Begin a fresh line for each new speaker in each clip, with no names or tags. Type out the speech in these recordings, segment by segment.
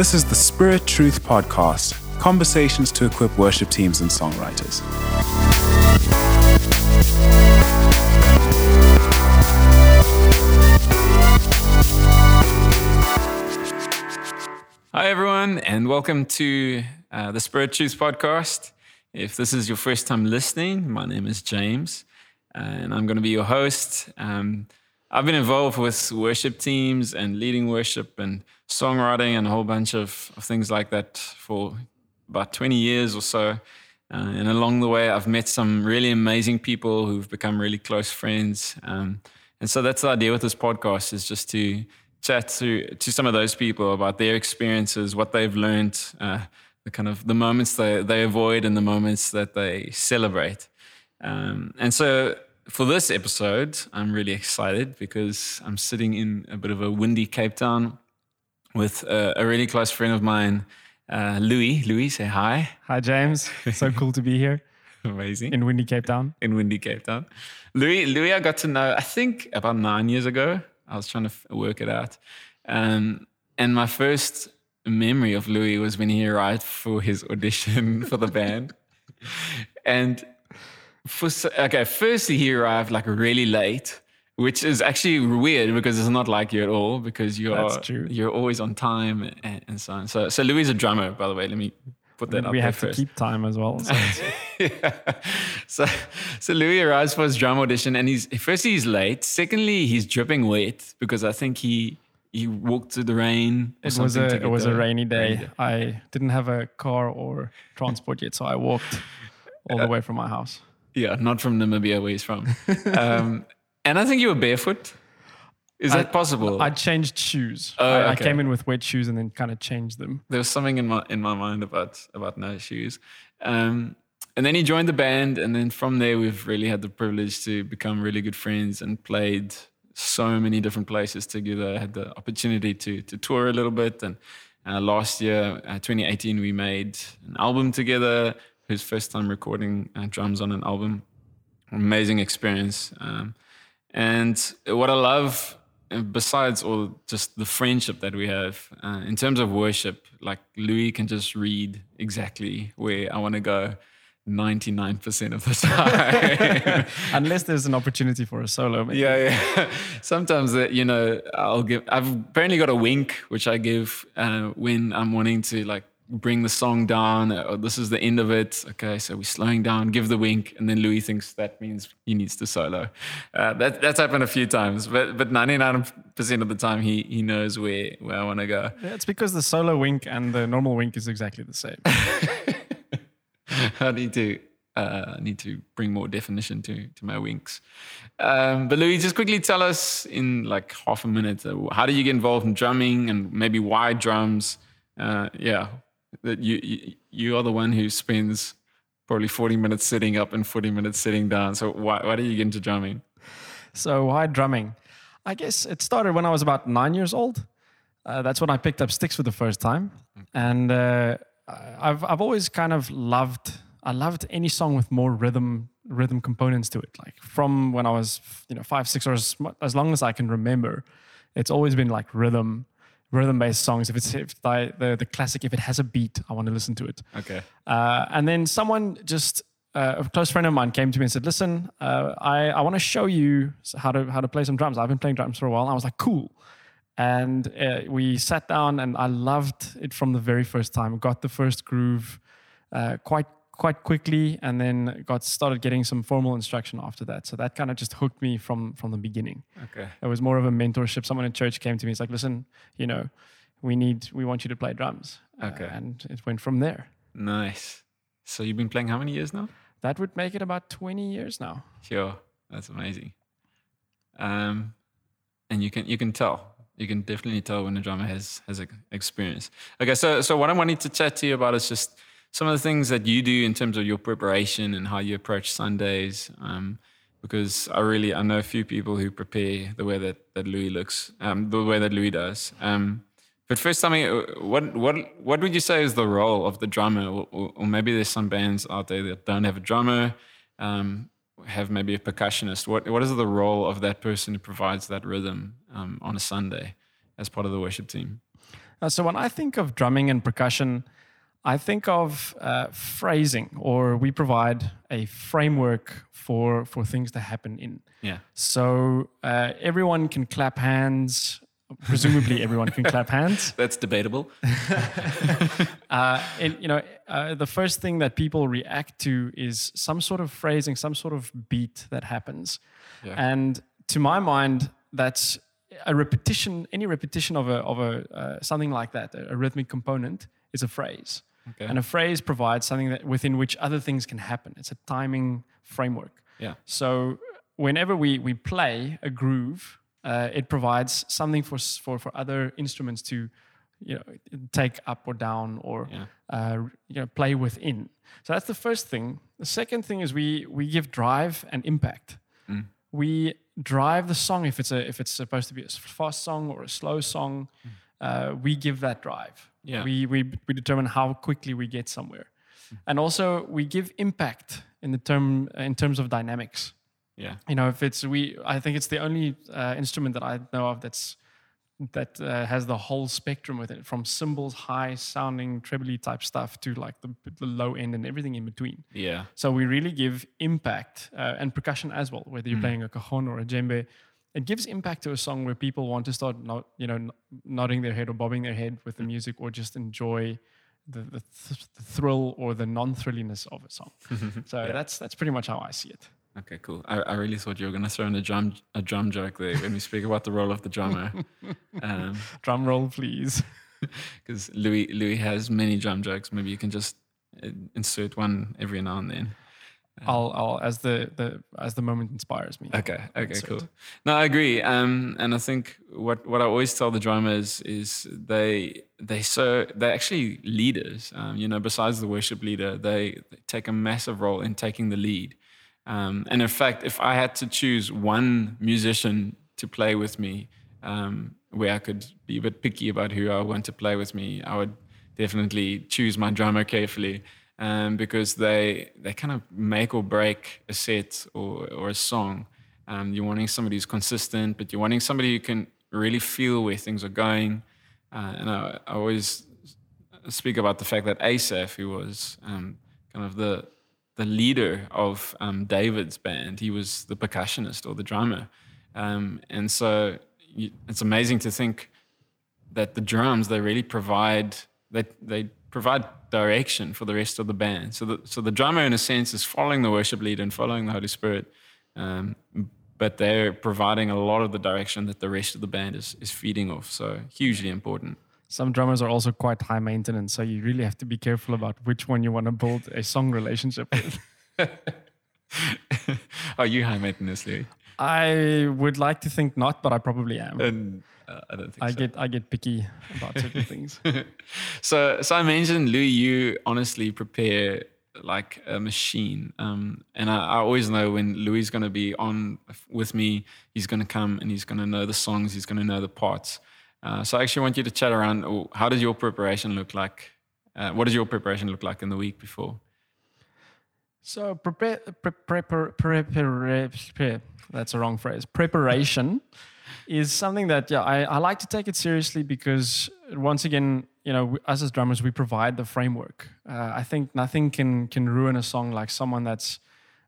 This is the Spirit Truth Podcast conversations to equip worship teams and songwriters.
Hi, everyone, and welcome to uh, the Spirit Truth Podcast. If this is your first time listening, my name is James, and I'm going to be your host. Um, I've been involved with worship teams and leading worship and songwriting and a whole bunch of, of things like that for about 20 years or so. Uh, and along the way, I've met some really amazing people who've become really close friends. Um, and so that's the idea with this podcast is just to chat to, to some of those people about their experiences, what they've learned, uh, the kind of the moments they, they avoid and the moments that they celebrate. Um, and so for this episode, I'm really excited because I'm sitting in a bit of a windy Cape Town with a, a really close friend of mine, uh, Louis. Louis, say hi.
Hi, James. So cool to be here
Amazing.
in windy Cape Town.
in windy Cape Town. Louis, Louis, I got to know, I think about nine years ago. I was trying to f- work it out. Um, and my first memory of Louis was when he arrived for his audition for the band. And for, okay, firstly, he arrived like really late, which is actually weird because it's not like you at all because you're,
That's true.
you're always on time and, and so on. So, so Louis is a drummer, by the way. Let me put that up
we have to keep time as well. So
yeah. So, so Louis arrives for his drum audition, and he's firstly he's late. Secondly, he's dripping wet because I think he he walked through the rain.
it was a it was a rainy day.
day.
I didn't have a car or transport yet, so I walked all the way from my house.
Yeah, not from Namibia where he's from. um, and I think you were barefoot. Is that possible?
I changed shoes.
Oh,
I, I came in with wet shoes and then kind of changed them.
there was something in my in my mind about about no shoes. Um, and then he joined the band, and then from there we've really had the privilege to become really good friends and played so many different places together. I had the opportunity to to tour a little bit, and uh, last year, uh, 2018, we made an album together. His first time recording uh, drums on an album, amazing experience. Um, and what I love, uh, besides all just the friendship that we have, uh, in terms of worship, like Louis can just read exactly where I want to go 99% of the time.
Unless there's an opportunity for a solo. Maybe.
yeah, yeah. Sometimes, uh, you know, I'll give, I've apparently got a wink, which I give uh, when I'm wanting to like bring the song down. Or this is the end of it. Okay, so we're slowing down, give the wink. And then Louis thinks that means he needs to solo. Uh, that, that's happened a few times, but, but 99% of the time he, he knows where, where I want to go.
Yeah, It's because the solo wink and the normal wink is exactly the same.
I need to uh, need to bring more definition to to my winks. Um, but Louis, just quickly tell us in like half a minute, uh, how do you get involved in drumming and maybe why drums? Uh, yeah, that you, you are the one who spends probably forty minutes sitting up and forty minutes sitting down. So why why did you get into drumming?
So why drumming? I guess it started when I was about nine years old. Uh, that's when I picked up sticks for the first time, and uh, I've I've always kind of loved I loved any song with more rhythm rhythm components to it. Like from when I was you know five six or as, as long as I can remember, it's always been like rhythm rhythm based songs. If it's if the, the the classic, if it has a beat, I want to listen to it.
Okay,
Uh, and then someone just uh, a close friend of mine came to me and said, "Listen, uh, I I want to show you how to how to play some drums. I've been playing drums for a while." And I was like, "Cool." And uh, we sat down, and I loved it from the very first time. Got the first groove uh, quite quite quickly, and then got started getting some formal instruction after that. So that kind of just hooked me from from the beginning.
okay,
It was more of a mentorship. Someone in church came to me. It's like, "Listen, you know, we need we want you to play drums." Uh,
Okay.
and it went from there.
nice. So you've been playing how many years now?
That would make it about 20 years now.
Sure, that's amazing. Um, and you can you can tell you can definitely tell when a drummer has has ex- experience. Okay, so so what I wanted to chat to you about is just some of the things that you do in terms of your preparation and how you approach Sundays. Um, because I really I know a few people who prepare the way that that Louis looks, um, the way that Louis does. Um, but first, tell me, uh, what what what would you say is the role of the drummer, or, or, maybe there's some bands out there that don't have a drummer, um, have maybe a percussionist. What what is the role of that person who provides that rhythm um, on a Sunday as part of the worship team?
Uh, so when I think of drumming and percussion, I think of uh, phrasing, or we provide a framework for for things to happen in.
Yeah.
So uh, everyone can clap hands. Presumably, everyone can clap hands.
That's debatable.
Uh, and you know, uh, the first thing that people react to is some sort of phrasing, some sort of beat that happens.
Yeah.
And to my mind, that's a repetition. Any repetition of a of a uh, something like that, a, a rhythmic component, is a phrase.
Okay.
And a phrase provides something that within which other things can happen. It's a timing framework.
Yeah.
So whenever we we play a groove, uh, it provides something for for for other instruments to, you know, take up or down or
Yeah.
uh, you know play within. So that's the first thing. The second thing is we we give drive and impact.
Mm.
We drive the song if it's a if it's supposed to be a fast song or a slow song. Uh, we give that drive.
Yeah.
We we we determine how quickly we get somewhere, and also we give impact in the term in terms of dynamics
Yeah.
you know if it's we i think it's the only uh, instrument that i know of that's that uh, has the whole spectrum with it from cymbals high sounding trebly type stuff to like the, the low end and everything in between
Yeah.
so we really give impact uh, and percussion as well whether you're playing a cajon or a djembe it gives impact to a song where people want to start not, you know nodding their head or bobbing their head with the mm-hmm. music or just enjoy the, the, th- the thrill or the non-thrilliness of a song. Mm-hmm. So that's that's pretty much how i see it.
Okay, cool. I, I really thought you were going to throw in a drum a drum joke there when we speak about the role of the drummer, um,
drum roll please.
because Louis Louis has many drum jokes. Maybe you can just uh, insert one every now and then.
I'll, I'll as the, the as the moment inspires me.
Okay. Okay. Cool. No, I agree. Um, and I think what what I always tell the drummers is they they so they're actually leaders. Um, you know, besides the worship leader, they, they take a massive role in taking the lead. Um, and in fact, if I had to choose one musician to play with me, um, where I could be a bit picky about who I want to play with me, I would definitely choose my drummer carefully um, because they they kind of make or break a set or, or a song. Um, you're wanting somebody who's consistent, but you're wanting somebody who can really feel where things are going. Uh, and I, I always speak about the fact that Asaph, who was um, kind of the the leader of um, David's band, he was the percussionist or the drummer, um, and so you, it's amazing to think that the drums they really provide they they provide direction for the rest of the band. So the so the drummer in a sense is following the worship leader and following the Holy Spirit, um, but they're providing a lot of the direction that the rest of the band is is feeding off. So hugely important.
Some drummers are also quite high maintenance, so you really have to be careful about which one you want to build a song relationship with.
Are you high maintenance, Louis?
I would like to think not, but I probably am.
And uh, I don't think
I
so.
get I get picky about certain things.
so, so I mentioned Louis. You honestly prepare like a machine, um, and I, I always know when Louis is going to be on with me. He's going to come and he's going to know the songs. He's going to know the parts. Uh, so, I actually want you to chat around. oh, How does your preparation look like? Uh, what does your preparation look like in the week before?
So prepare, pre- prepar- prepar- pre- that's a wrong phrase. Preparation is something that yeah I, I like to take it seriously because once again you know us as drummers we provide the framework. Uh, I think nothing can can ruin a song like someone that's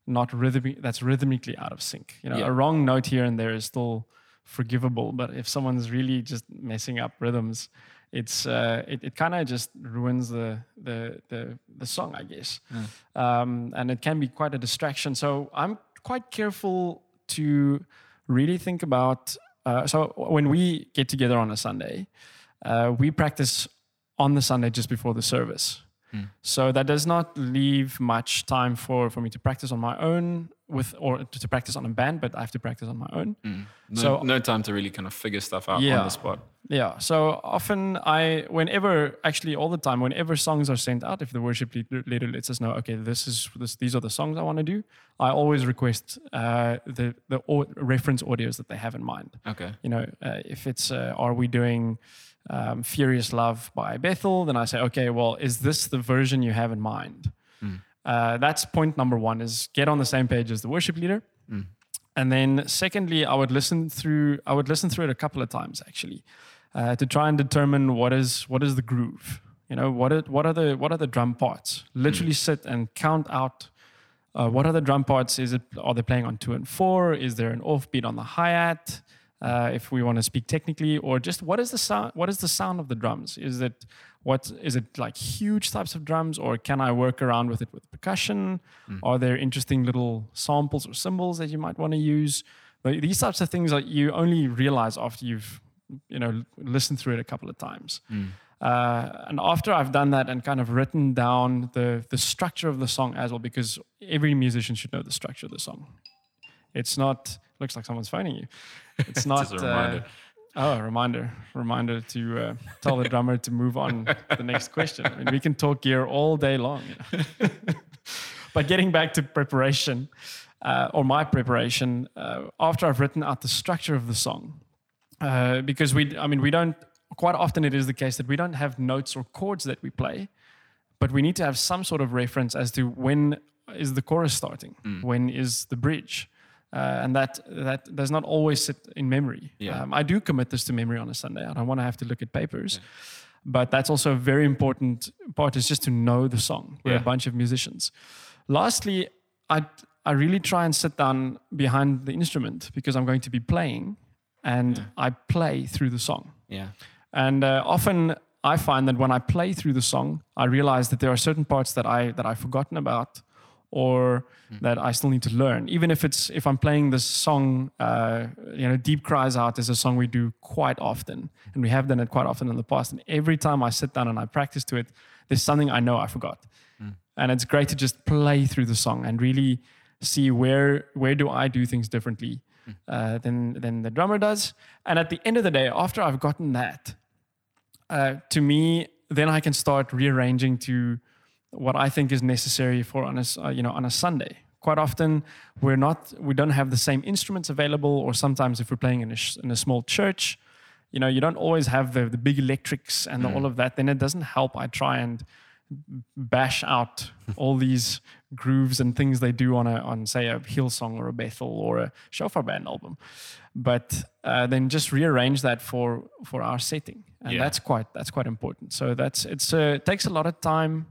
not rhythmic that's rhythmically out of sync. You know
Yeah.
a wrong note here and there is still forgivable, but if someone's really just messing up rhythms, it's uh, it, it kind of just ruins the, the the the song, I guess, um, and it can be quite a distraction. So I'm quite careful to really think about. Uh, so when we get together on a Sunday, uh, we practice on the Sunday just before the service. So that does not leave much time for, for me to practice on my own with or to, to practice on a band, but I have to practice on my own.
No,
So-
no time to really kind of figure stuff out on the spot.
Yeah. So often I, whenever, actually all the time, whenever songs are sent out, if the worship leader, leader lets us know, okay, this is this, these are the songs I want to do, I always request uh, the the au- reference audios that they have in mind.
Okay.
You know, uh, if it's uh, are we doing um, Furious Love by Bethel, then I say, okay, well, is this the version you have in mind? Uh, that's point number one: is get on the same page as the worship leader. And then secondly, I would listen through. I would listen through it a couple of times actually. uh, to try and determine what is what is the groove. You know, what are, what are the what are the drum parts? Literally sit and count out uh, what are the drum parts? Is it are they playing on two and four? Is there an offbeat on the hi hat? Uh, if we want to speak technically, or just what is the sound? What is the sound of the drums? Is it what is it like huge types of drums, or can I work around with it with percussion? Mm. Are there interesting little samples or cymbals that you might want to use? These types of things that you only realize after you've you know listened through it a couple of times. Mm. Uh, and after I've done that and kind of written down the the structure of the song as well, because every musician should know the structure of the song. It's not looks like someone's phoning you. It's not.
Just a reminder.
Uh, oh, a reminder! Reminder to uh, tell the drummer to move on to the next question. I mean, we can talk gear all day long. but getting back to preparation, uh, or my preparation, uh, after I've written out the structure of the song, uh, because we, I mean, we don't quite often it is the case that we don't have notes or chords that we play, but we need to have some sort of reference as to when is the chorus starting, mm. when is the bridge. Uh, and that that does not always sit in memory. Yeah. Um, I do commit this to memory on a Sunday. I don't want to have to look at papers, yeah. but that's also a very important part. Is just to know the song. We're yeah. a bunch of musicians. Lastly, I I really try and sit down behind the instrument because I'm going to be playing, and. I play through the song.
Yeah.
And uh, often I find that when I play through the song, I realize that there are certain parts that I that I've forgotten about, or mm. that I still need to learn. Even if it's if I'm playing this song, uh, you know, "Deep Cries Out" is a song we do quite often, and we have done it quite often in the past. And every time I sit down and I practice to it, there's something I know I forgot, mm. and it's great to just play through the song and really see where where do I do things differently. Mm. Uh, than than the drummer does, and at the end of the day, after I've gotten that, uh, to me, then I can start rearranging to what I think is necessary for on a uh, you know on a Sunday. Quite often, we're not we don't have the same instruments available, or sometimes if we're playing in a, in a small church, you know, you don't always have the the big electrics and mm. all of that. Then it doesn't help. I try and bash out all these grooves and things they do on a on say a Hillsong or a Bethel or a Shofar Band album, but uh, then just rearrange that for for our setting, and yeah. that's quite that's quite important. So that's it's uh, it takes a lot of time,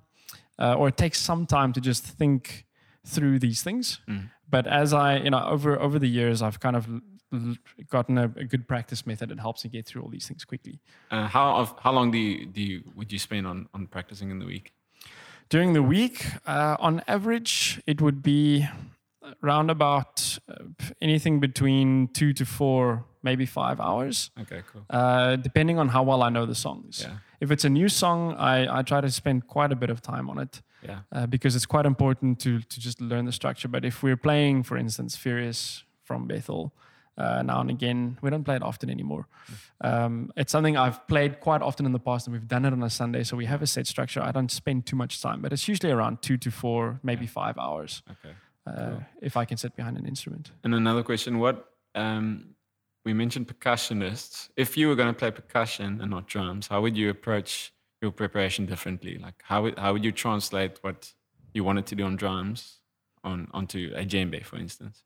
uh, or it takes some time to just think through these things. Mm. But as I you know over over the years, I've kind of gotten a, a, good practice method that helps me get through all these things quickly.
Uh, how how long do you, do you would you spend on on practicing in the week?
During the week, uh, on average, it would be around about uh, anything between two to four, maybe five hours.
Okay, cool.
Uh, depending on how well I know the songs. Yeah. If it's a new song, I, I try to spend quite a bit of time on it.
Yeah.
Uh, because it's quite important to to just learn the structure. But if we're playing, for instance, Furious from Bethel, uh, now and again. We don't play it often anymore. Um, it's something I've played quite often in the past, and we've done it on a Sunday, so we have a set structure. I don't spend too much time, but it's usually around two to four, maybe yeah. five hours.
Okay.
Uh, cool. If I can sit behind an instrument.
And another question: What um, we mentioned percussionists. If you were going to play percussion and not drums, how would you approach your preparation differently? Like how would, how would you translate what you wanted to do on drums on onto a djembe, for instance?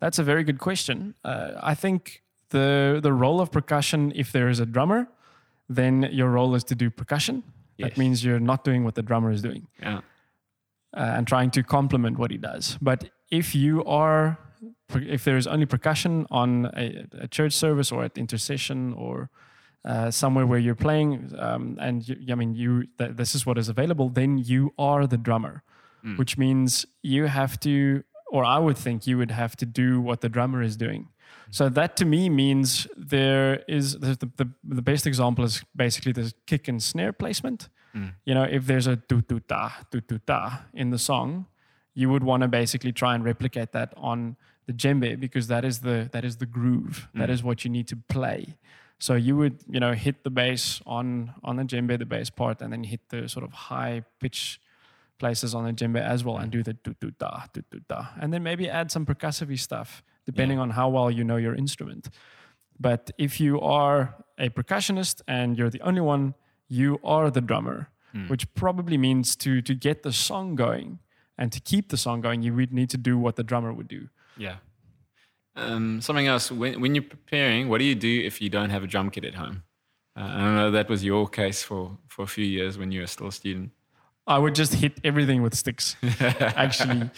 That's a very good question. Uh, I think the the role of percussion, if there is a drummer, then your role is to do percussion. Yes. That means you're not doing what the drummer is doing.
Yeah.
Uh, and trying to complement what he does. But if you are, if there is only percussion on a, a church service or at intercession or uh, somewhere where you're playing, um, and you, I mean, you th- this is what is available, then you are the drummer, mm. which means you have to or I would think you would have to do what the drummer is doing. So that to me means there is the, the, the best example is basically the kick and snare placement. Mm. You know, if there's a tu tu ta tu tu ta in the song, you would want to basically try and replicate that on the djembe because that is the that is the groove. Mm. That is what you need to play. So you would you know hit the bass on on the djembe, the bass part, and then hit the sort of high pitch places on the djembe as well and do the do do da do do da, and then maybe add some percussive stuff depending yeah. on how well you know your instrument. But if you are a percussionist and you're the only one, you are the drummer, mm. which probably means to to get the song going and to keep the song going, you would need to do what the drummer would do.
Yeah. Um, something else when when you're preparing, what do you do if you don't have a drum kit at home? Uh, I know that was your case for, for a few years when you were still a student.
I would just hit everything with sticks. Actually,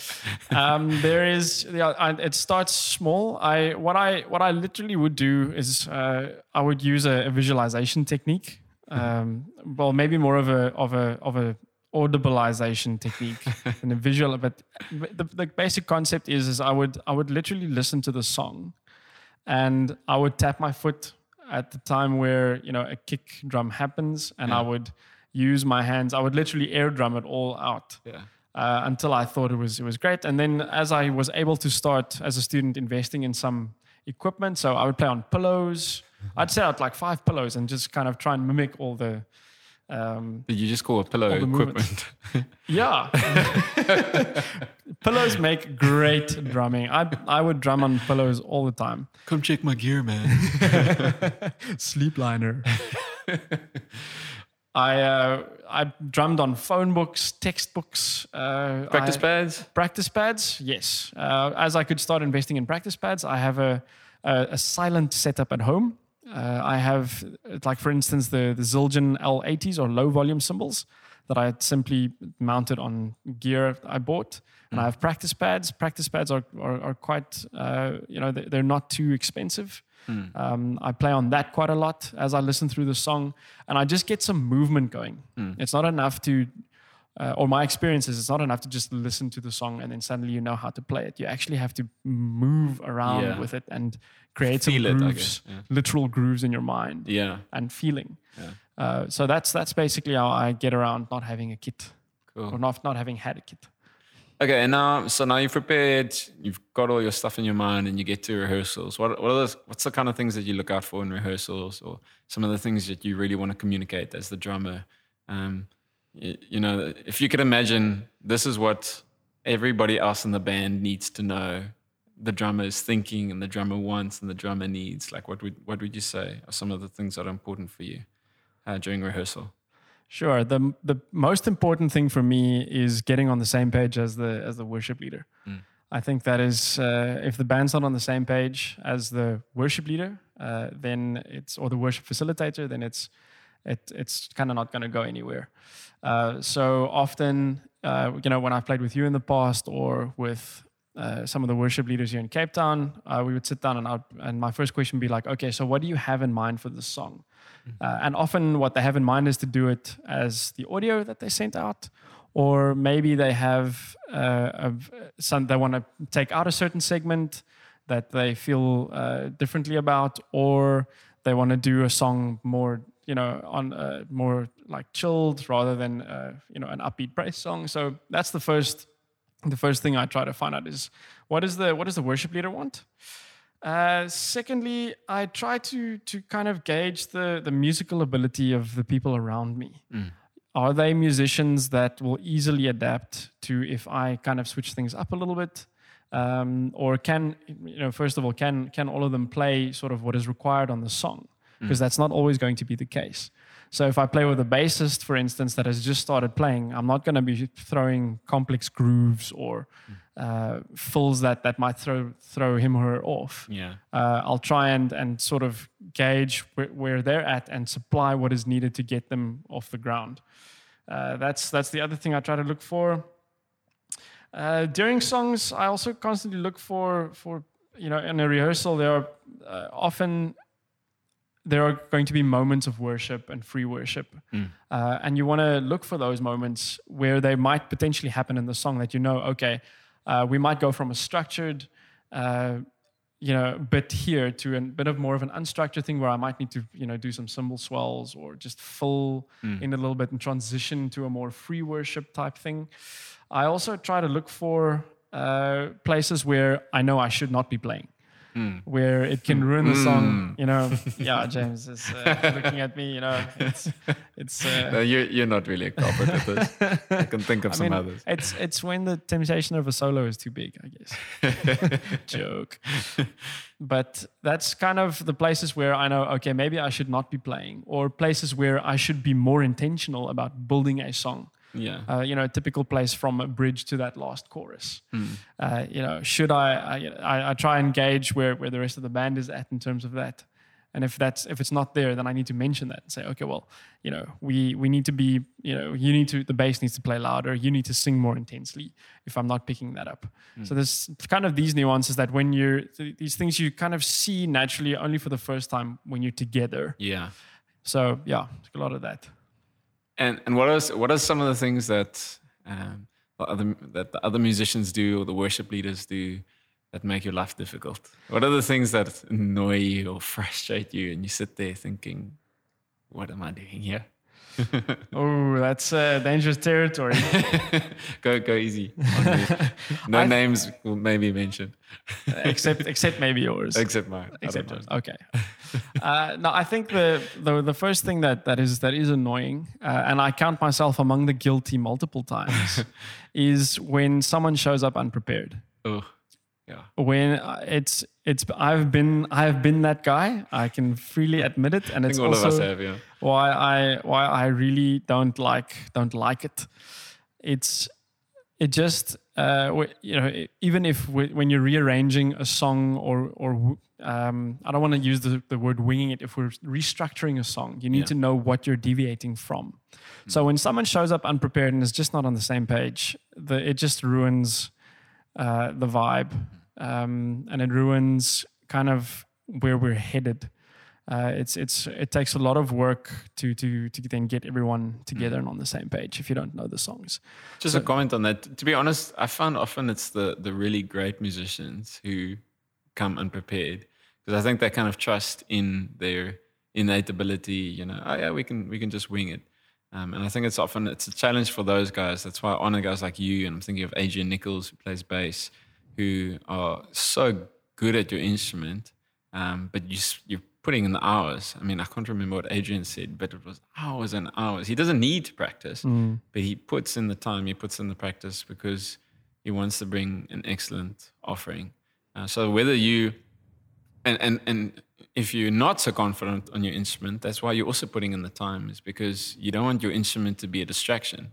um, there is. Yeah, I, it starts small. I what I what I literally would do is uh, I would use a, a visualization technique. Um, well, maybe more of a of a of a audibilization technique and a visual. But the, the basic concept is is I would I would literally listen to the song, and I would tap my foot at the time where you know a kick drum happens, and I would use my hands. I would literally air drum it all out.
Yeah.
Uh, until I thought it was it was great, and then as I was able to start as a student investing in some equipment, so I would play on pillows. I'd set out like five pillows and just kind of try and mimic all the. Um,
Did you just call a pillow equipment?
yeah, pillows make great drumming. I I would drum on pillows all the time.
Come check my gear, man.
Sleep liner. I uh, I drummed on phone books, textbooks. Uh,
Practice
I-
pads?
Practice pads, yes. Uh, as I could start investing in practice pads, I have a a, a silent setup at home. Uh, I have, like for instance, the the Zildjian L80s or low volume cymbals that I simply mounted on gear I bought, and I have practice pads. Practice pads are are, are quite, uh, you know, they- they're not too expensive. Um, I play on that quite a lot as I listen through the song, and I just get some movement going. It's not enough to uh, or my experience is it's not enough to just listen to the song and then suddenly you know how to play it. You actually have to move around
Yeah.
with it and create
Feel
some
it,
grooves,
yeah.
literal grooves in your mind
Yeah.
and feeling.
Yeah.
Uh, so that's that's basically how I get around not having a kit or not not having had a kit.
Okay, and now so now you've prepared, you've got all your stuff in your mind, and you get to rehearsals. What what are those, what's the kind of things that you look out for in rehearsals, or some of the things that you really want to communicate as the drummer? Um, you, you know, if you could imagine, this is what everybody else in the band needs to know. The drummer is thinking, and the drummer wants, and the drummer needs. Like, what would what would you say are some of the things that are important for you uh, during rehearsal?
Sure. The the most important thing for me is getting on the same page as the as the worship leader. I think that is uh, if the band's not on the same page as the worship leader, uh, then it's or the worship facilitator, then it's it, it's kind of not going to go anywhere. Uh, so often, uh, you know, when I've played with you in the past or with uh, some of the worship leaders here in Cape Town, uh, we would sit down and I'd, and my first question would be like, okay, so what do you have in mind for this song? Uh, and often, what they have in mind is to do it as the audio that they sent out, or maybe they have uh, a, some they want to take out a certain segment that they feel uh, differently about, or they want to do a song more, you know, on uh, more like chilled rather than uh, you know an upbeat praise song. So that's the first the first thing I try to find out is what is the what does the worship leader want. Uh, secondly, I try to to kind of gauge the the musical ability of the people around me. Are they musicians that will easily adapt to if I kind of switch things up a little bit? Um, or can you know first of all can can all of them play sort of what is required on the song because that's not always going to be the case so if i play with a bassist for instance that has just started playing i'm not going to be throwing complex grooves or uh, fills that that might throw throw him or her off
Yeah.
uh, I'll try and and sort of gauge where, where they're at and supply what is needed to get them off the ground. Uh, that's that's the other thing I try to look for. Uh, during songs, I also constantly look for for you know in a rehearsal there are uh, often there are going to be moments of worship and free worship, uh, and you want to look for those moments where they might potentially happen in the song that you know okay uh, we might go from a structured uh, you know, bit here to a bit of more of an unstructured thing where I might need to, you know, do some cymbal swells or just fill in a little bit and transition to a more free worship type thing. I also try to look for uh, places where I know I should not be playing. Where it can ruin the song, you know. Yeah, James is uh, looking at me. You know, it's it's. Uh,
No, you're, you're not really a culprit at this. I can think of
I
some
mean,
others.
it's it's when the temptation of a solo is too big, I guess. Joke. But that's kind of the places where I know, okay, maybe I should not be playing, or places where I should be more intentional about building a song.
Yeah.
Uh, you know, a typical place from a bridge to that last chorus. Uh, you know, should I I, I? Try and gauge where where the rest of the band is at in terms of that, And if that's if it's not there, then I need to mention that and say, okay, well, you know, we we need to be, you know, you need to the bass needs to play louder. You need to sing more intensely. If I'm not picking that up, so there's kind of these nuances that when you're these things you kind of see naturally only for the first time when you're together.
Yeah.
So yeah, a lot of that.
And and what are what are some of the things that um, the other that the other musicians do or the worship leaders do that make your life difficult? What are the things that annoy you or frustrate you, and you sit there thinking, "What am I doing here?"
Oh, that's uh, dangerous territory.
go go easy. no
I-
names will maybe mentioned,
except except maybe yours.
except mine.
Except yours. Okay. uh, no, I think the, the the first thing that that is that is annoying, uh, and I count myself among the guilty multiple times, is when someone shows up unprepared.
Oh, yeah.
When uh, it's it's I've been I've been that guy. I can freely admit it, and it's also
have, yeah.
why I why I really don't like don't like it. It's it just uh, you know even if w- when you're rearranging a song or or um, I don't want to use the, the word winging it. If we're restructuring a song, you need
Yeah.
to know what you're deviating from. So when someone shows up unprepared and is just not on the same page, the, it just ruins uh, the vibe, um, and it ruins kind of where we're headed. Uh, it's it's it takes a lot of work to to to then get everyone together and on the same page if you don't know the songs.
Just a comment on that. To be honest, I found often it's the the really great musicians who come unprepared because I think they kind of trust in their innate ability. You know, oh yeah, we can we can just wing it. Um, and I think it's often it's a challenge for those guys. That's why I honor guys like you. And I'm thinking of Adrian Nichols who plays bass, who are so good at your instrument, um, but you, you're putting in the hours. I mean, I can't remember what Adrian said, but it was hours and hours. He doesn't need to practice, but he puts in the time, he puts in the practice because he wants to bring an excellent offering. Uh, so whether you and and and if you're not so confident on your instrument, that's why you're also putting in the time, is because you don't want your instrument to be a distraction.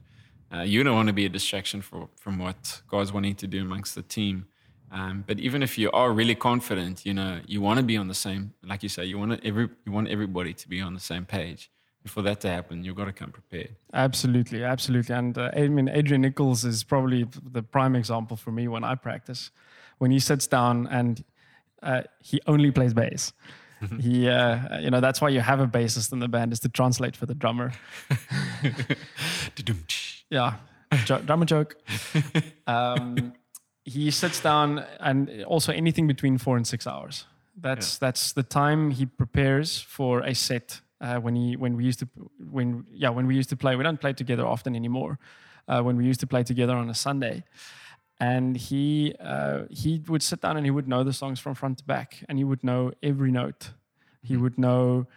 Uh, you don't want to be a distraction for, from what God's wanting to do amongst the team. Um, but even if you are really confident, you know, you want to be on the same, like you say, you want every, you want everybody to be on the same page. And for that to happen, you've got to come prepared.
Absolutely, absolutely. And uh, I mean, Adrian Nichols is probably the prime example for me when I practice. When he sits down and uh, he only plays bass. he, uh, you know, that's why you have a bassist in the band is to translate for the drummer. Yeah, jo- drummer joke. Um, he sits down and also anything between four and six hours. That's that's the time he prepares for a set. Uh, when he when we used to when yeah when we used to play we don't play together often anymore. Uh, when we used to play together on a Sunday, and he uh, he would sit down and he would know the songs from front to back, and he would know every note. He would know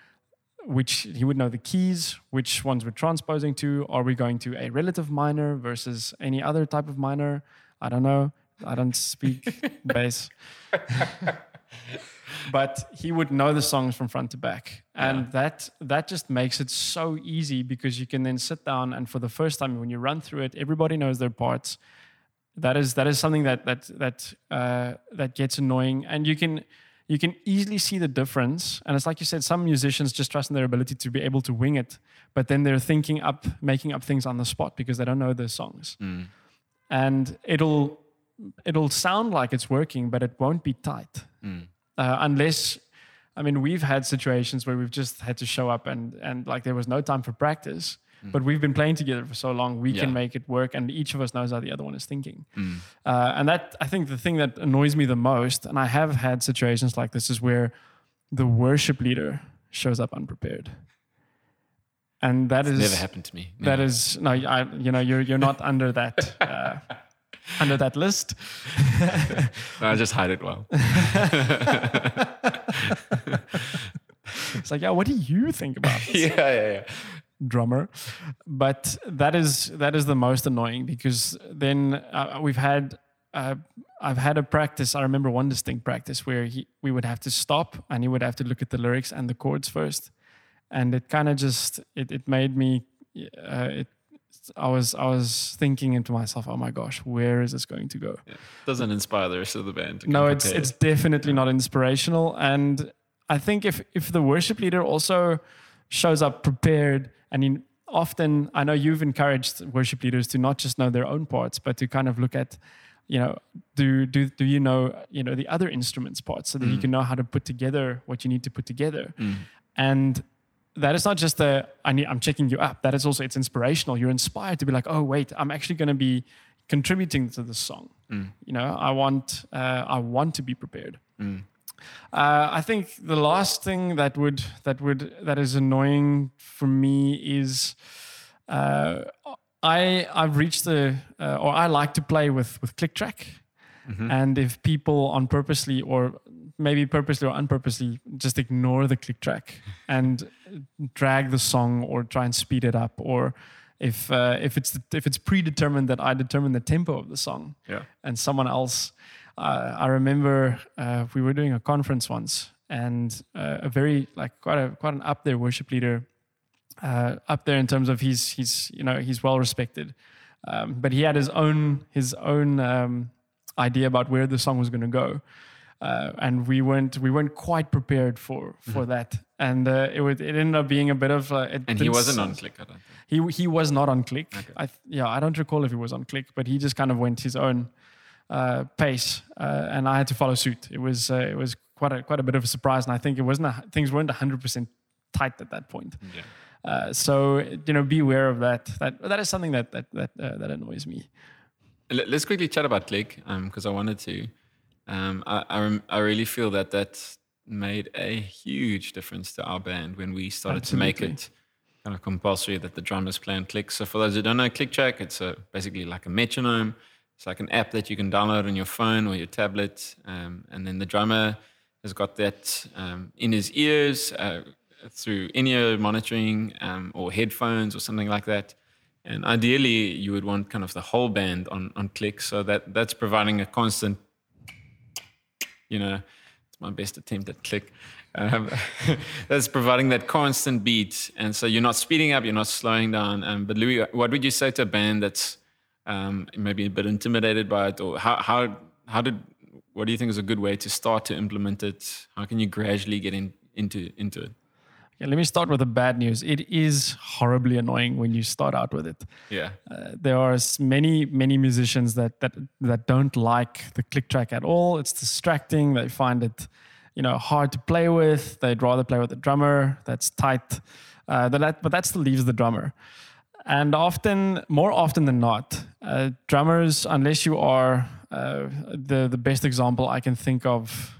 which he would know the keys, which ones we're transposing to. Are we going to a relative minor versus any other type of minor? I don't know. I don't speak bass. but he would know the songs from front to back. And that that just makes it so easy because you can then sit down and for the first time when you run through it, everybody knows their parts. That is that is something that that that uh, that gets annoying, and you can you can easily see the difference. And it's like you said, some musicians just trust in their ability to be able to wing it, but then they're thinking up, making up things on the spot because they don't know the songs, and it'll it'll sound like it's working, but it won't be tight uh, unless. I mean, we've had situations where we've just had to show up and and like there was no time for practice, but we've been playing together for so long, we
Yeah.
can make it work, and each of us knows how the other one is thinking. Uh, and that I think the thing that annoys me the most, and I have had situations like this, is where the worship leader shows up unprepared, and that is
Never happened to me.
that
Never.
is no, I, you know, you're you're not under that. Uh, under that list,
No, I just hide it well.
it's like, yeah, what do you think about this?
yeah, yeah, yeah.
drummer but that is that is the most annoying because then uh, we've had uh, I've had a practice. I remember one distinct practice where he, we would have to stop and he would have to look at the lyrics and the chords first, and it kind of just it, it made me. Uh, it, I was I was thinking into myself, oh my gosh, where is this going to go?
Doesn't inspire the rest of the band. To
No, it's
prepared.
it's definitely not inspirational, and I think if if the worship leader also shows up prepared and in often I know you've encouraged worship leaders to not just know their own parts, but to kind of look at, you know, do do do you know you know the other instruments parts so that you mm. can know how to put together what you need to put together, mm. and that is not just a I need I'm checking you up. That is also it's inspirational. You're inspired to be like, oh wait, I'm actually going to be contributing to this song. You know, I want uh, I want to be prepared. Uh, I think the last thing that would that would that is annoying for me is uh, I I've reached the uh, or I like to play with with click track, and if people on purposely or maybe purposely or unpurposely just ignore the click track and drag the song or try and speed it up or if uh, if it's if it's predetermined that I determine the tempo of the song
Yeah.
and someone else. Uh, I remember uh, we were doing a conference once, and uh, a very like quite a quite an up there worship leader, uh, up there in terms of he's he's you know he's well respected, um, but he had his own his own um, idea about where the song was going to go. Uh, and we weren't we weren't quite prepared for for that, and uh, it would it ended up being a bit of uh, it
And he wasn't on click, I don't think.
he he was not on click. I th- yeah, I don't recall if he was on click, but he just kind of went his own uh, pace, uh, and I had to follow suit. It was uh, it was quite a quite a bit of a surprise, and I think it wasn't a, things weren't hundred percent tight at that point.
Yeah.
Uh, so you know, be aware of that. That that is something that that that uh, that annoys me.
Let- Let's quickly chat about Click because I wanted to. Um, I, I, I really feel that that made a huge difference to our band when we started to make it kind of compulsory that the drummers play on Click. So for those who don't know, Click Track, it's a, basically like a metronome. It's like an app that you can download on your phone or your tablet, um, and then the drummer has got that um, in his ears uh, through in-ear monitoring um, or headphones or something like that. And ideally, you would want kind of the whole band on, on click, so that that's providing a constant, you know, it's my best attempt at click. Um, that's providing that constant beat, and so you're not speeding up, you're not slowing down. Um, but Louis, what would you say to a band that's um, maybe a bit intimidated by it, or how how how did what do you think is a good way to start to implement it? How can you gradually get in, into into it?
Okay, let me start with the bad news. It is horribly annoying when you start out with it.
Yeah,
Uh, there are many many musicians that that that don't like the click track at all. It's distracting. They find it, you know, hard to play with. They'd rather play with a drummer that's tight. Uh, but that but that still leaves the drummer. And often, more often than not, uh, drummers, unless you are uh, the the best example I can think of,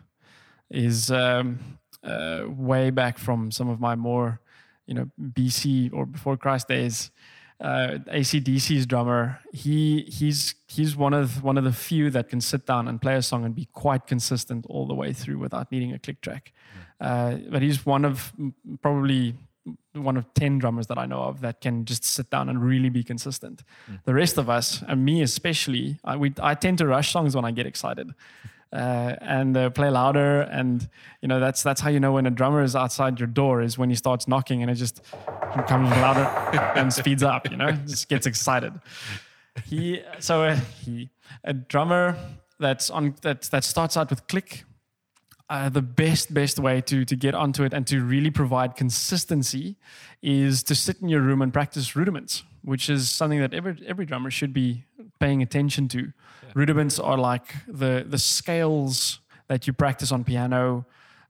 is um, uh, way back from some of my more, you know, BC or before Christ days. Uh, ACDC's drummer, he he's he's one of one of the few that can sit down and play a song and be quite consistent all the way through without needing a click track. Uh, but he's one of mm, probably one of 10 drummers that I know of that can just sit down and really be consistent. The rest of us, and me especially, I, we, I tend to rush songs when I get excited. Uh, and uh, play louder, and you know that's that's how you know when a drummer is outside your door is when he starts knocking and it just comes louder and speeds up. You know, just gets excited. He so uh, he a drummer that's on that that starts out with click uh, the best best way to to get onto it and to really provide consistency is to sit in your room and practice rudiments, which is something that every every drummer should be paying attention to. Rudiments are like the the scales that you practice on piano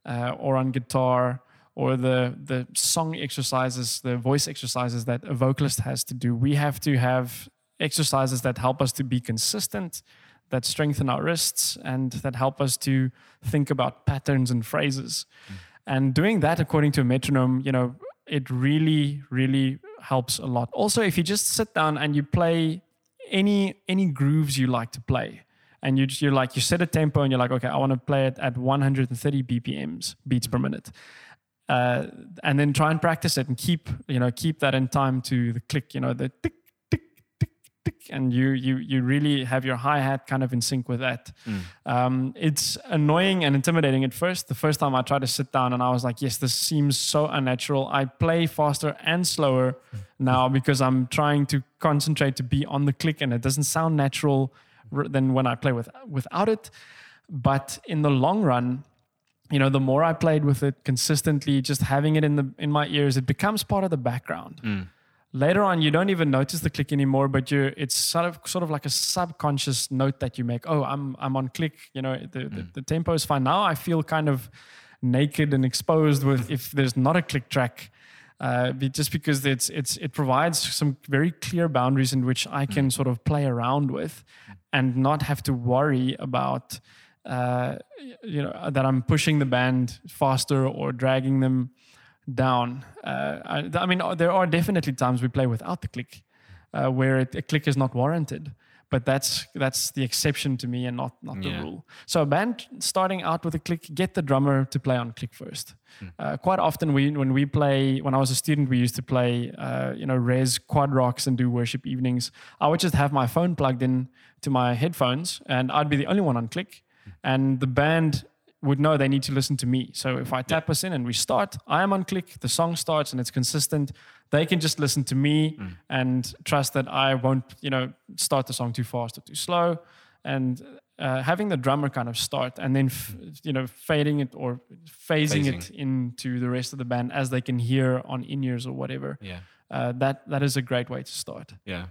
uh, or on guitar or the the song exercises, the voice exercises that a vocalist has to do. We have to have exercises that help us to be consistent, that strengthen our wrists, and that help us to think about patterns and phrases. And doing that according to a metronome, you know, it really, really helps a lot. Also, if you just sit down and you play any any grooves you like to play, and you you're like you set a tempo and you're like, okay, I want to play it at 130 BPMs, beats per minute. Uh, and then try and practice it and keep you know keep that in time to the click you know the tick tick and you you you really have your hi hat kind of in sync with that. Um, it's annoying and intimidating at first. The first time I tried to sit down and I was like, yes, this seems so unnatural. I play faster and slower now because I'm trying to concentrate to be on the click and it doesn't sound natural r- than when I play with without it. But in the long run, you know, the more I played with it consistently, just having it in the in my ears, it becomes part of the background.
Mm.
Later on, you don't even notice the click anymore, but you're it's sort of sort of like a subconscious note that you make. Oh, I'm I'm on click. You know, the the,
Mm.
the tempo is fine. Now I feel kind of naked and exposed with if there's not a click track. Uh, just because it's it's it provides some very clear boundaries in which I can sort of play around with, and not have to worry about uh, you know that I'm pushing the band faster or dragging them down. Uh, I, I mean, there are definitely times we play without the click, uh, where it, a click is not warranted. But that's that's the exception to me and not not the
Yeah.
rule. So a band starting out with a click, get the drummer to play on click first. Uh, quite often, we when we play, when I was a student, we used to play, uh, you know, res quad rocks and do worship evenings. I would just have my phone plugged in to my headphones, and I'd be the only one on click, and the band would know they need to listen to me. So if I tap us in and we start, I am on click, the song starts and it's consistent. They can just listen to me and trust that I won't, you know, start the song too fast or too slow. And uh, having the drummer kind of start and then, f- you know, fading it or phasing, it into the rest of the band as they can hear on in ears or whatever.
Yeah.
Uh, that that is a great way to start.
Yeah.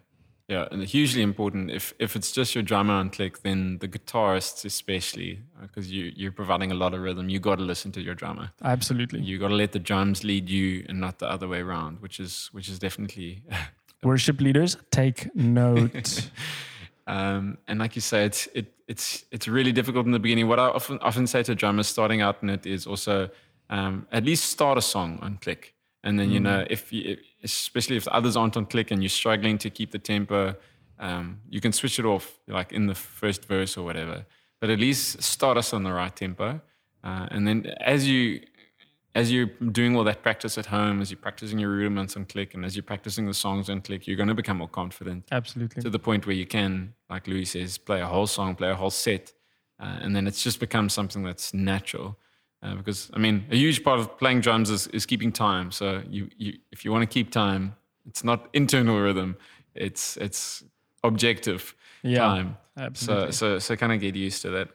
Yeah, and hugely important. If if it's just your drummer on click, then the guitarists especially, because you you're providing a lot of rhythm, you got to listen to your drummer.
Absolutely.
You got to let the drums lead you, and not the other way around, which is which is definitely.
Worship leaders, take note.
um, and like you say, it's it it's it's really difficult in the beginning. What I often often say to drummers starting out in it is also um, at least start a song on click, and then you know if you, especially if the others aren't on click and you're struggling to keep the tempo, um, you can switch it off like in the first verse or whatever. But at least start us on the right tempo, uh, and then as you as you're doing all that practice at home, as you're practicing your rudiments on click, and as you're practicing the songs on click, you're going to become more confident
Absolutely.
to the point where you can, like Louis says, play a whole song, play a whole set, uh, and then it's just become something that's natural. Uh, because I mean, a huge part of playing drums is, is keeping time. So you, you if you want to keep time, it's not internal rhythm; it's it's objective
Yeah,
time.
Absolutely.
So so so kind of get used to that.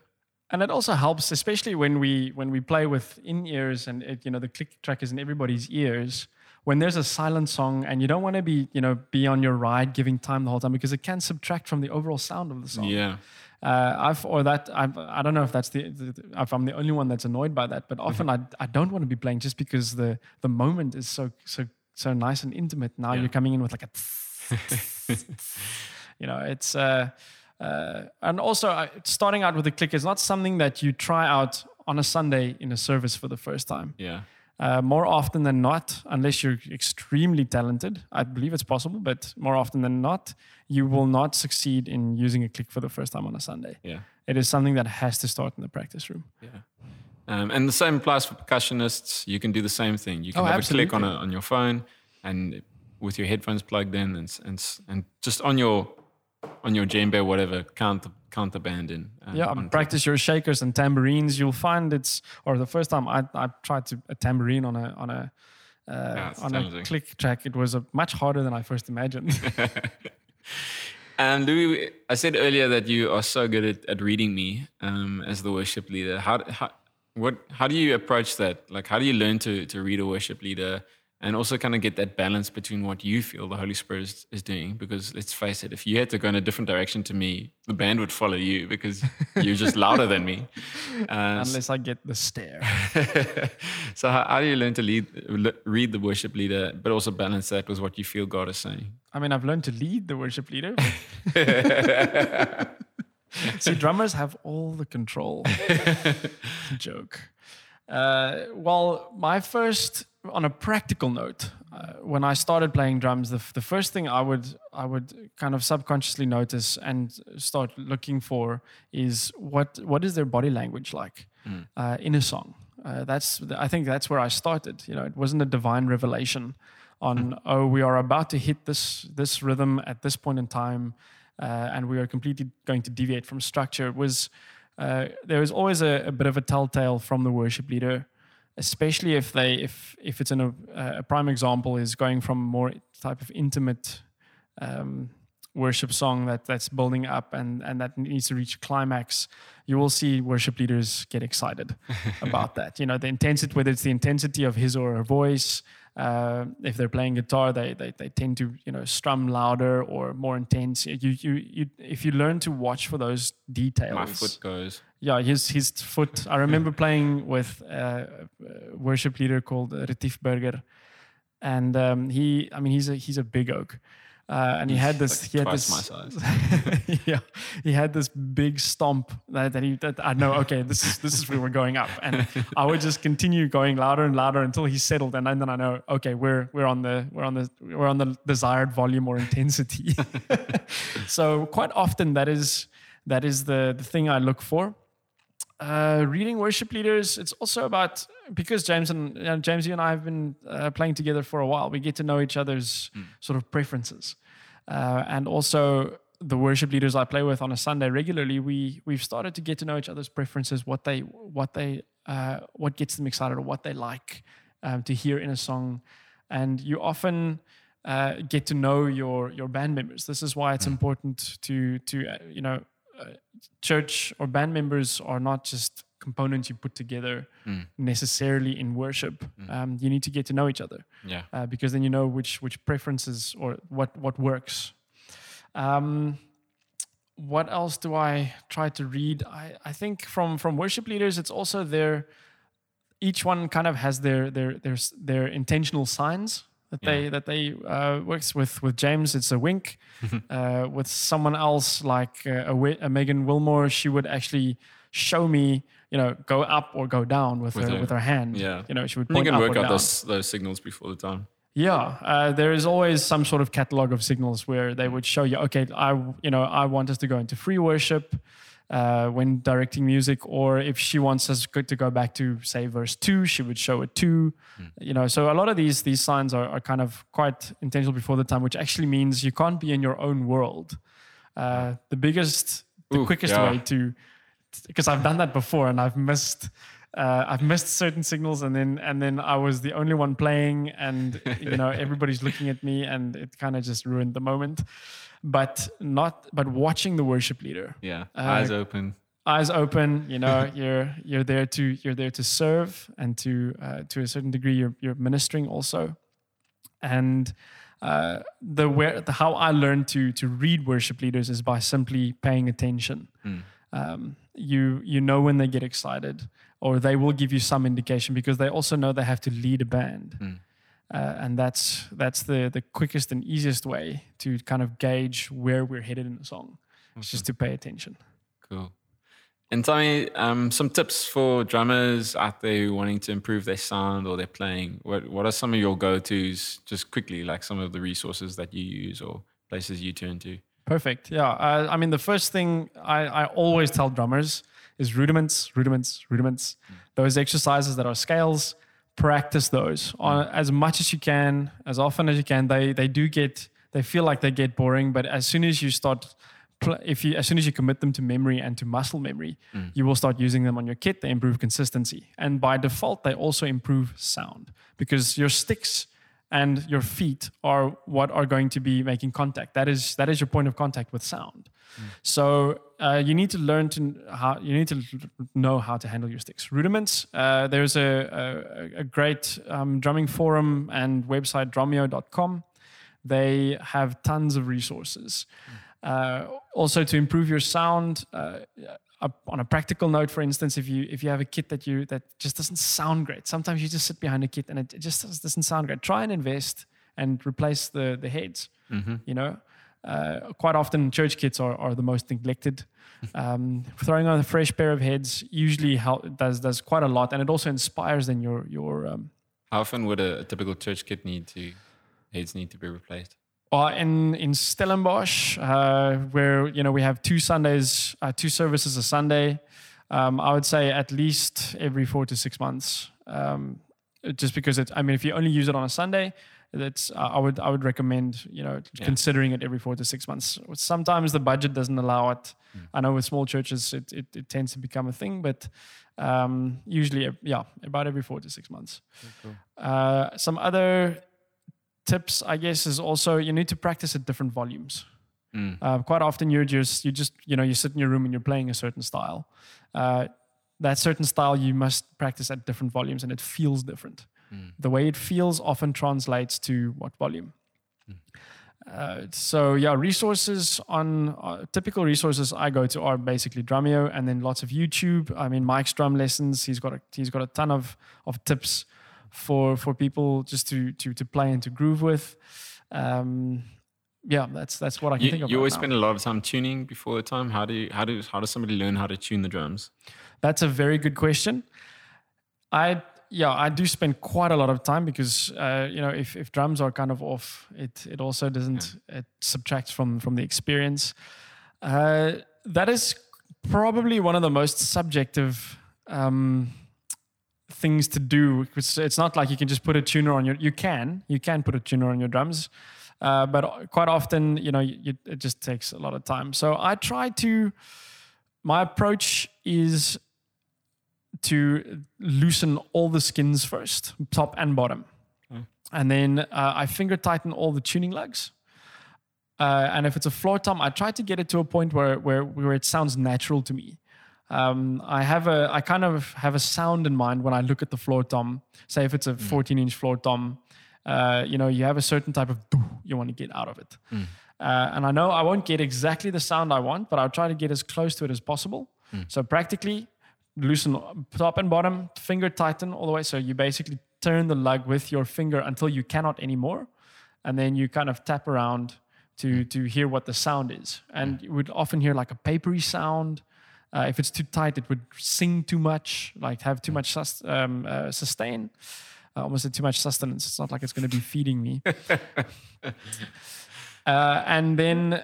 and it also helps especially when we when we play with in ears and it, you know the click track is in everybody's ears when there's a silent song and you don't want to be you know be on your ride giving time the whole time because it can subtract from the overall sound of the song
Yeah,
uh, I've or that I've, I don't know if that's the, the, if I'm the only one that's annoyed by that, but often I, I don't want to be playing just because the the moment is so so so nice and intimate. Now
Yeah.
you're coming in with like a, you know, it's uh, uh, and also uh, starting out with a click is not something that you try out on a Sunday in a service for the first time.
yeah,
Uh, more often than not, unless you're extremely talented, I believe it's possible, but more often than not, you will not succeed in using a click for the first time on a Sunday.
yeah.
It is something that has to start in the practice room.
Yeah. Um, and the same applies for percussionists. You can do the same thing. You can
Oh,
have a click on, a, on your phone and with your headphones plugged in and, and, and just on your on your djembe or whatever, count the, band in. um,
Yeah, practice your shakers and tambourines. You'll find it's or the first time I, I tried to a tambourine on a on a uh, on a click track. It was a much harder than I first imagined.
And Louis, I said earlier that you are so good at, at reading me um, as the worship leader. How, how, what, how do you approach that? Like, how do you learn to, to read a worship leader and also kind of get that balance between what you feel the Holy Spirit is, is doing? Because let's face it, if you had to go in a different direction to me, the band would follow you because you're just louder than me. Uh,
Unless I get the stare.
so, how, how do you learn to lead, read the worship leader, but also balance that with what you feel God is saying?
I mean, I've learned to lead the worship leader. See, drummers have all the control. Joke. Uh, well, my first, on a practical note, uh, when I started playing drums, the, f- the first thing I would I would kind of subconsciously notice and start looking for is what what is their body language like uh, in a song. Uh, that's I think that's where I started. You know, it wasn't a divine revelation on oh we are about to hit this this rhythm at this point in time, uh, and we are completely going to deviate from structure. It was uh, there was always a, a bit of a telltale from the worship leader, especially if they if if it's in a a prime example is going from more type of intimate um, worship song that that's building up and and that needs to reach climax, you will see worship leaders get excited about that. You know, the intensity, whether it's the intensity of his or her voice. Uh, if they're playing guitar, they, they they tend to you know strum louder or more intense. You you you if you learn to watch for those details.
My foot goes.
Yeah, his his foot. I remember playing with uh, worship leader called Retief Burger, and um, he. I mean, he's a he's a big oak, uh, and he had this.
Like
he had this. yeah, he had this big stomp that, that he. That I know. Okay, this is this is where we're going up, and I would just continue going louder and louder until he settled, and then I know. Okay, we're we're on the we're on the we're on the desired volume or intensity. so quite often that is that is the the thing I look for. Uh, reading worship leaders, it's also about because James and know, James, you and I have been uh, playing together for a while. We get to know each other's sort of preferences, uh, and also the worship leaders I play with on a Sunday regularly. We we've started to get to know each other's preferences, what they what they uh, what gets them excited, or what they like um, to hear in a song, and you often uh, get to know your your band members. This is why it's important to to uh, you know uh, church or band members are not just components you put together necessarily in worship. Um, you need to get to know each other
Yeah.
uh, because then you know which which preferences or what what works. Um, what else do I try to read? I, I think from from worship leaders, it's also their each one kind of has their their their their intentional signs that they that they uh, works with with James. It's a wink. uh, with someone else like uh, a, a Megan Wilmore, she would actually show me, you know, go up or go down with,
With
her,
her-
with her hand.
Yeah.
you know, she would
You can work out
down.
those those signals before the time.
Yeah, uh, there is always some sort of catalog of signals where they would show you, okay, I you know I want us to go into free worship uh, when directing music, or if she wants us to go back to say verse two, she would show it two. You know, so a lot of these these signs are, are kind of quite intentional before the time, which actually means you can't be in your own world. Uh, the biggest, the
Ooh,
quickest
yeah.
way to because I've done that before and I've missed uh, I've missed certain signals and then and then I was the only one playing and you know everybody's looking at me and it kind of just ruined the moment. But not but watching the worship leader,
Yeah.
Uh,
Eyes open.
eyes open, you know you're you're there to you're there to serve and to uh, to a certain degree you're you're ministering also, and. Uh, the where the how I learned to to read worship leaders is by simply paying attention um, you you know when they get excited or they will give you some indication because they also know they have to lead a band uh, and that's that's the the quickest and easiest way to kind of gauge where we're headed in the song it's just to pay attention
Cool. And tell me um, some tips for drummers out there who wanting to improve their sound or their playing. What What are some of your go tos, just quickly, like some of the resources that you use or places you turn to?
Perfect. Yeah. Uh, I mean, the first thing I, I always tell drummers is rudiments, rudiments, rudiments. Those exercises that are scales, practice those on, mm. as much as you can, as often as you can. They they do get they feel like they get boring, but as soon as you start. If you, as soon as you commit them to memory and to muscle memory, mm. you will start using them on your kit. They improve consistency, and by default, they also improve sound because your sticks and your feet are what are going to be making contact. That is that is your point of contact with sound. Mm. So uh, you need to learn to how you need to know how to handle your sticks. Rudiments. Uh, there's a, a, a great um, drumming forum and website drumeo.com. They have tons of resources. Uh, also, to improve your sound, uh, on a practical note, for instance, if you if you have a kit that you that just doesn't sound great, sometimes you just sit behind a kit and it, it just doesn't sound great. Try and invest and replace the the heads. You know, uh, quite often church kits are, are the most neglected. Um, throwing on a fresh pair of heads usually help, does does quite a lot, and it also inspires then your your um,
How often would a, a typical church kit need to heads need to be replaced?
Uh, in in Stellenbosch, uh, where you know we have two Sundays, uh, two services a Sunday, um, I would say at least every four to six months. Um, just because it's, I mean, if you only use it on a Sunday, that's uh, I would I would recommend you know considering it every four to six months. Sometimes the budget doesn't allow it. I know with small churches it, it, it tends to become a thing, but um, usually uh, yeah, about every four to six months. Uh, some other tips, I guess, is also you need to practice at different volumes. Uh, quite often you're just you just you know you sit in your room and you're playing a certain style. Uh, that certain style you must practice at different volumes and it feels different. The way it feels often translates to what volume. Uh, so yeah, resources on uh, typical resources I go to are basically Drumeo and then lots of YouTube. I mean, Mike's drum lessons. He's got a, he's got a ton of of tips for for people just to to to play and to groove with. Um, yeah, that's that's what I can
You,
think of.
you always
now.
spend a lot of time tuning before the time. How do you, how do how does somebody learn how to tune the drums?
That's a very good question. I yeah, I do spend quite a lot of time because uh, you know if, if drums are kind of off, it it also doesn't it subtracts from from the experience. Uh, that is probably one of the most subjective um, things to do because it's not like you can just put a tuner on your. You can you can put a tuner on your drums, uh, but quite often you know you, it just takes a lot of time. So I try to. My approach is to loosen all the skins first, top and bottom. And then uh, I finger tighten all the tuning lugs. Uh, and if it's a floor tom, I try to get it to a point where where, where it sounds natural to me. Um, I have a I kind of have a sound in mind when I look at the floor tom. Say if it's a 14 inch floor tom, uh, you know you have a certain type of you want to get out of it. Uh, and I know I won't get exactly the sound I want, but I'll try to get as close to it as possible. So practically loosen top and bottom, finger tighten all the way. So you basically turn the lug with your finger until you cannot anymore, and then you kind of tap around to to hear what the sound is. And you would often hear like a papery sound. Uh, if it's too tight, it would sing too much, like have too much sus- um, uh, sustain. I almost said too much sustenance. It's not like it's going to be feeding me. Uh, and then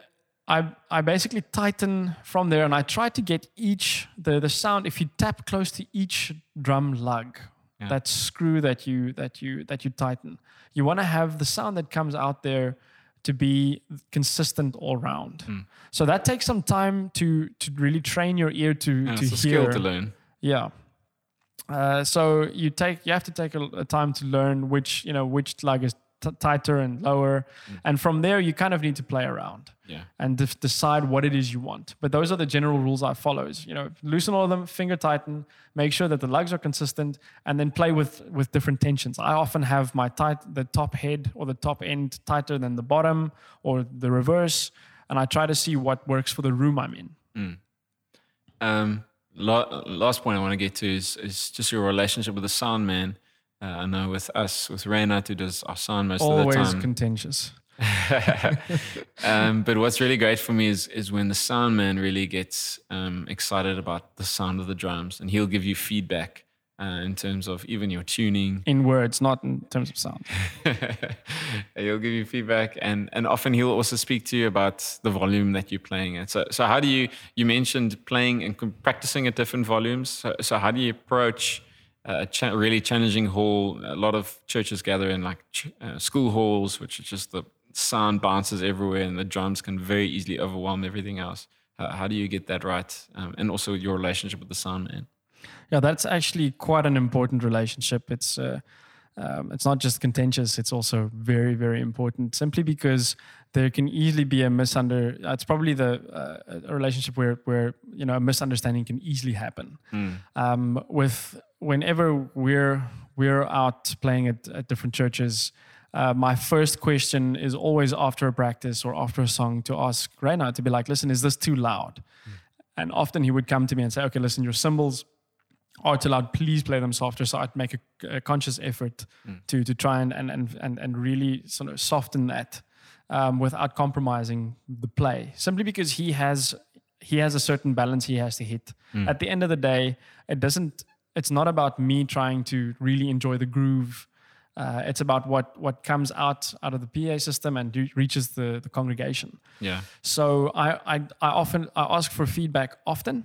I I basically tighten from there, and I try to get each the the sound. If you tap close to each drum lug,
Yeah.
that screw that you that you that you tighten, you want to have the sound that comes out there to be consistent all round.
Hmm.
So that takes some time to to really train your ear to
Yeah,
to
it's a
hear.
skill to learn.
Yeah. Uh, so you take you have to take a, a time to learn which you know which lug is t- tighter and lower, and from there you kind of need to play around
Yeah.
and decide what it is you want. But those are the general rules I follow. Is, you know, loosen all of them, finger tighten, make sure that the lugs are consistent, and then play with with different tensions. I often have my tight the top head or the top end tighter than the bottom or the reverse, and I try to see what works for the room I'm in.
Um, la- last point I want to get to is, is just your relationship with the sound man. Uh, I know with us, with Reynard, who does our sound most of the time.
Always contentious.
um, but what's really great for me is is when the sound man really gets um, excited about the sound of the drums, and he'll give you feedback uh, in terms of even your tuning.
in words, not in terms of sound.
he'll give you feedback, and and often he'll also speak to you about the volume that you're playing at. So so how do you you mentioned playing and practicing at different volumes. So, so how do you approach a cha- really challenging hall? A lot of churches gather in like ch- uh, school halls, which is just the sound bounces everywhere, and the drums can very easily overwhelm everything else. How, how do you get that right? Um, and also your relationship with the sound man.
Yeah, that's actually quite an important relationship. It's uh, um, it's not just contentious; it's also very, very important. Simply because there can easily be a misunder. It's probably the uh, a relationship where where you know a misunderstanding can easily happen. Um, with whenever we're we're out playing at, at different churches. Uh, my first question is always after a practice or after a song to ask Raina to be like, listen, is this too loud? And often he would come to me and say, okay, listen, your cymbals are too loud. Please play them softer. So I'd make a, a conscious effort to to try and and and and, and really sort of soften that um, without compromising the play. Simply because he has he has a certain balance he has to hit. At the end of the day, it doesn't. It's not about me trying to really enjoy the groove. Uh, it's about what what comes out out of the PA system and do, reaches the the congregation.
Yeah.
So I, I, I often I ask for feedback often,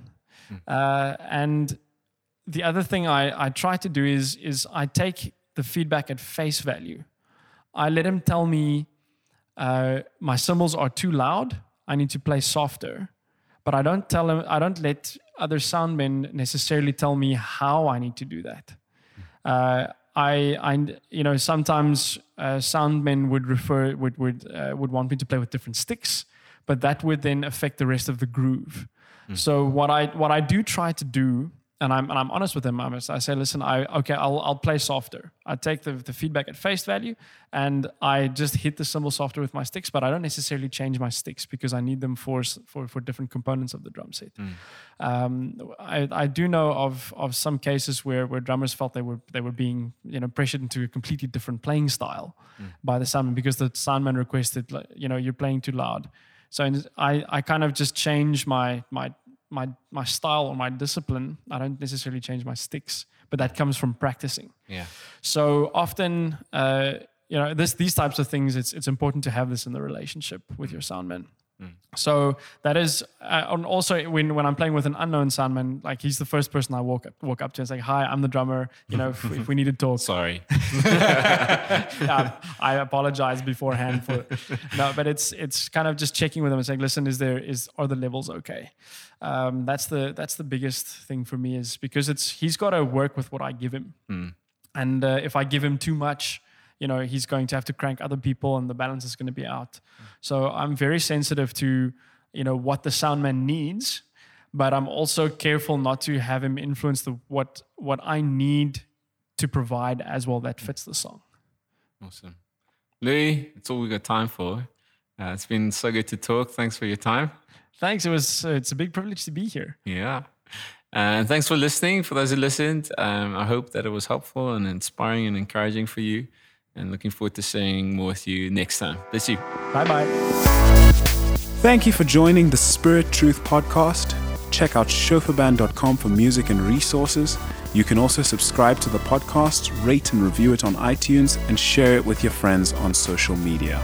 uh, and the other thing I, I try to do is is I take the feedback at face value. I let him tell me uh, my cymbals are too loud. I need to play softer, but I don't tell him. I don't let other soundmen necessarily tell me how I need to do that. Uh, I, I, you know, sometimes uh, soundmen would refer would would uh, would want me to play with different sticks, but that would then affect the rest of the groove. So what I what I do try to do, and I'm and I'm honest with them. I'm, I say, listen, I okay, I'll I'll play softer. I take the the feedback at face value, and I just hit the cymbal softer with my sticks, but I don't necessarily change my sticks because I need them for for for different components of the drum set. Um, I, I do know of of some cases where, where drummers felt they were they were being you know pressured into a completely different playing style by the soundman because the soundman requested you know you're playing too loud. So I, I kind of just change my my my my style or my discipline. I don't necessarily change my sticks, but that comes from practicing.
Yeah.
So often, uh, you know, this these types of things, it's it's important to have this in the relationship with your So that is, uh, also when when I'm playing with an unknown soundman, like he's the first person I walk up, walk up to and say, "Hi, I'm the drummer." You know, if, if we need to talk,
Sorry.
yeah, I apologize beforehand for no, but it's it's kind of just checking with them and saying, listen, is there is are the levels okay? Um, that's the that's the biggest thing for me is because it's he's got to work with what I give him, and uh, if I give him too much, you know, he's going to have to crank other people, and the balance is going to be out. So I'm very sensitive to you know what the soundman needs. But I'm also careful not to have him influence the what what I need to provide as well that fits the song.
Awesome. Louis, it's all we got time for. Uh, it's been so good to talk. Thanks for your time.
Thanks. It was. Uh, it's a big privilege to be here.
Yeah. And thanks for listening. For those who listened, um, I hope that it was helpful and inspiring and encouraging for you. And looking forward to seeing more with you next time. Bless you.
Bye bye.
Thank you for joining the Spirit Truth podcast. Check out shofarband.com for music and resources. You can also subscribe to the podcast, rate and review it on iTunes, and share it with your friends on social media.